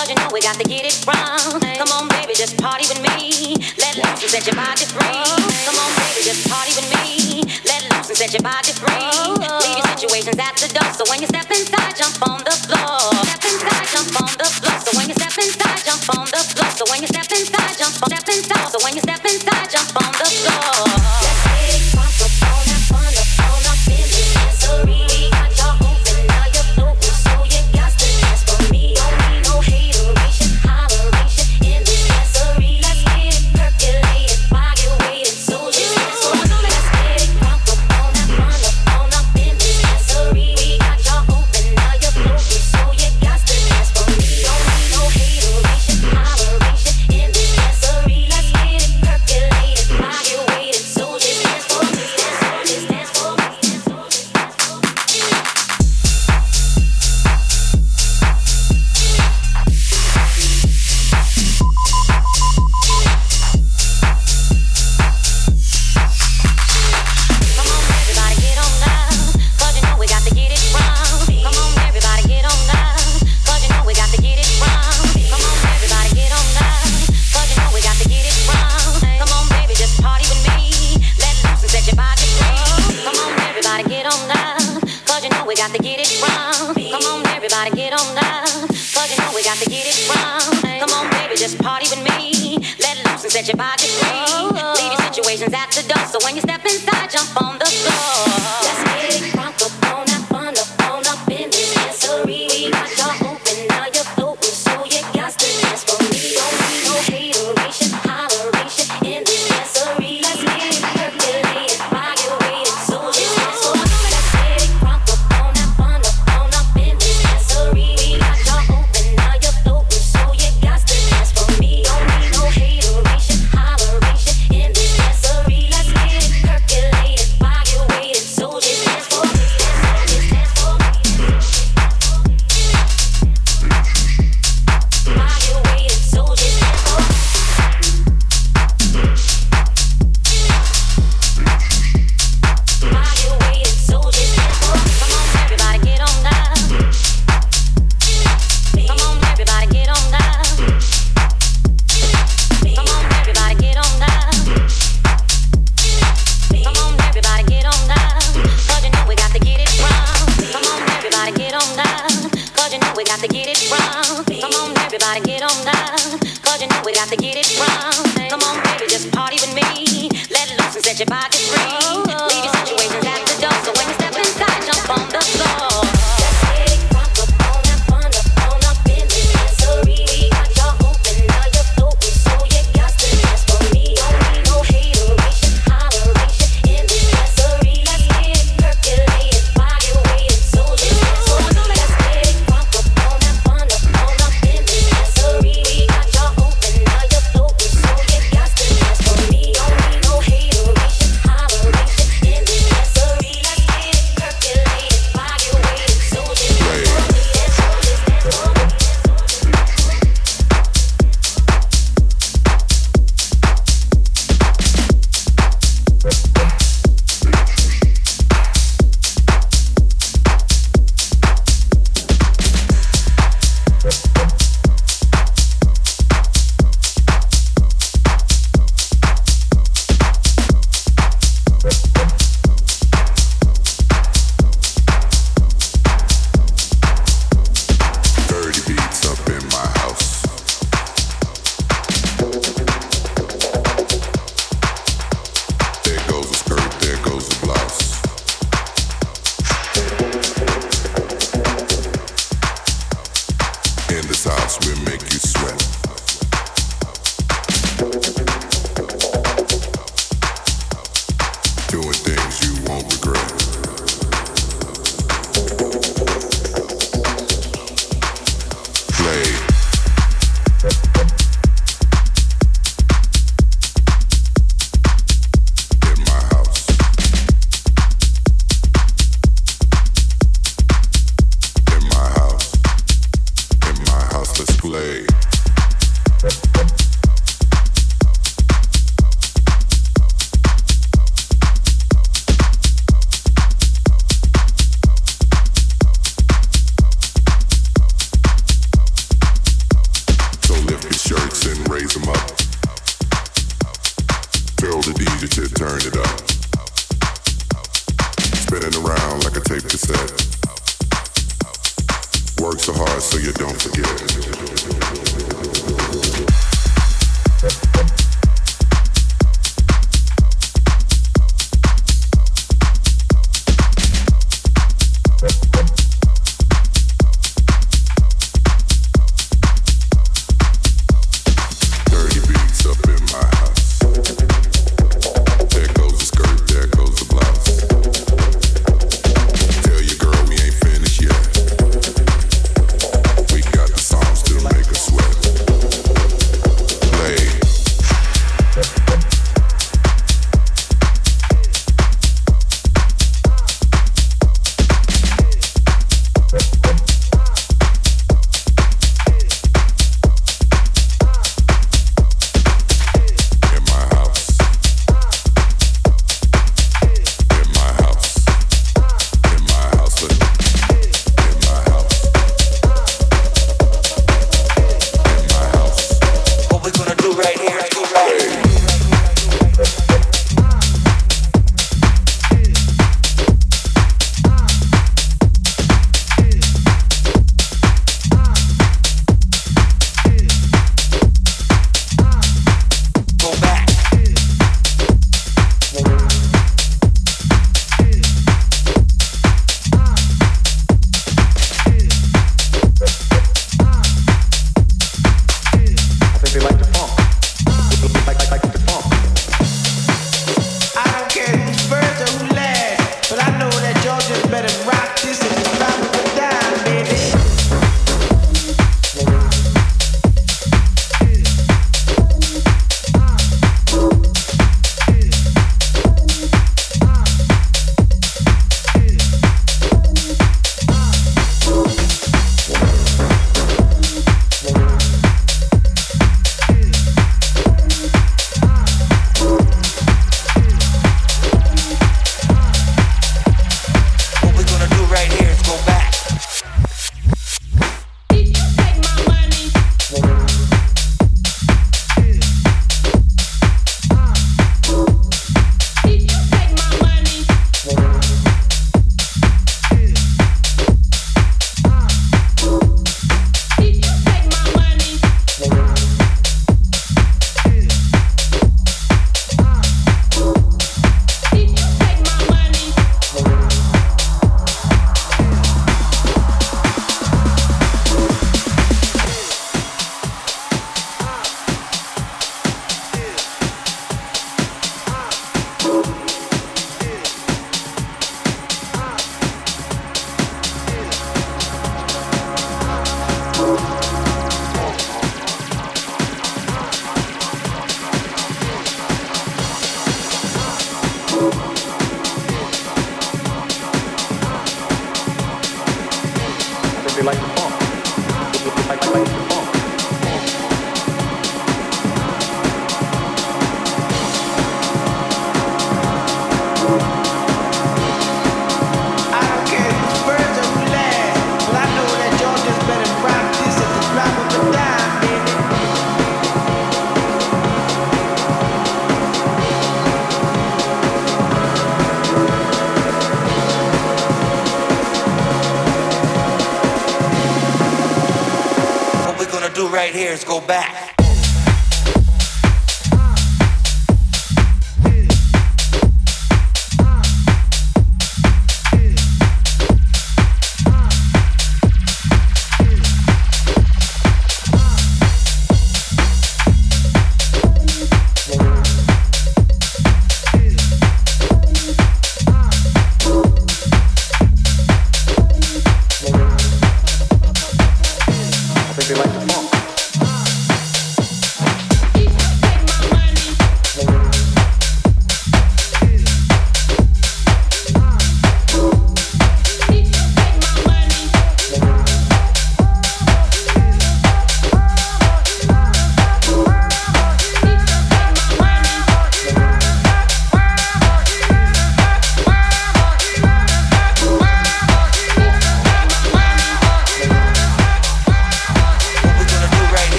Cause you know we got to get it wrong. Come on, baby, just party with me. Let loose and set your body free. Come on, baby, just party with me. Let loose and set your body free. Leave your situations at the door. So when you step inside, jump on the floor. Step inside, jump on the floor. So when you step inside, jump on the floor. So when you step inside, jump on, step inside. So when you step inside, jump on the floor.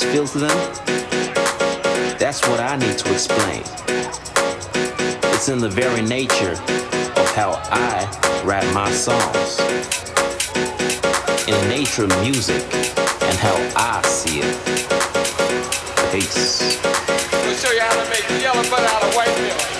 That timeless feel to them, that's what I need to explain. It's in the very nature of how I write my songs. In the nature of music and how I see it. Peace. We'll show you how to make yellow out of white milk.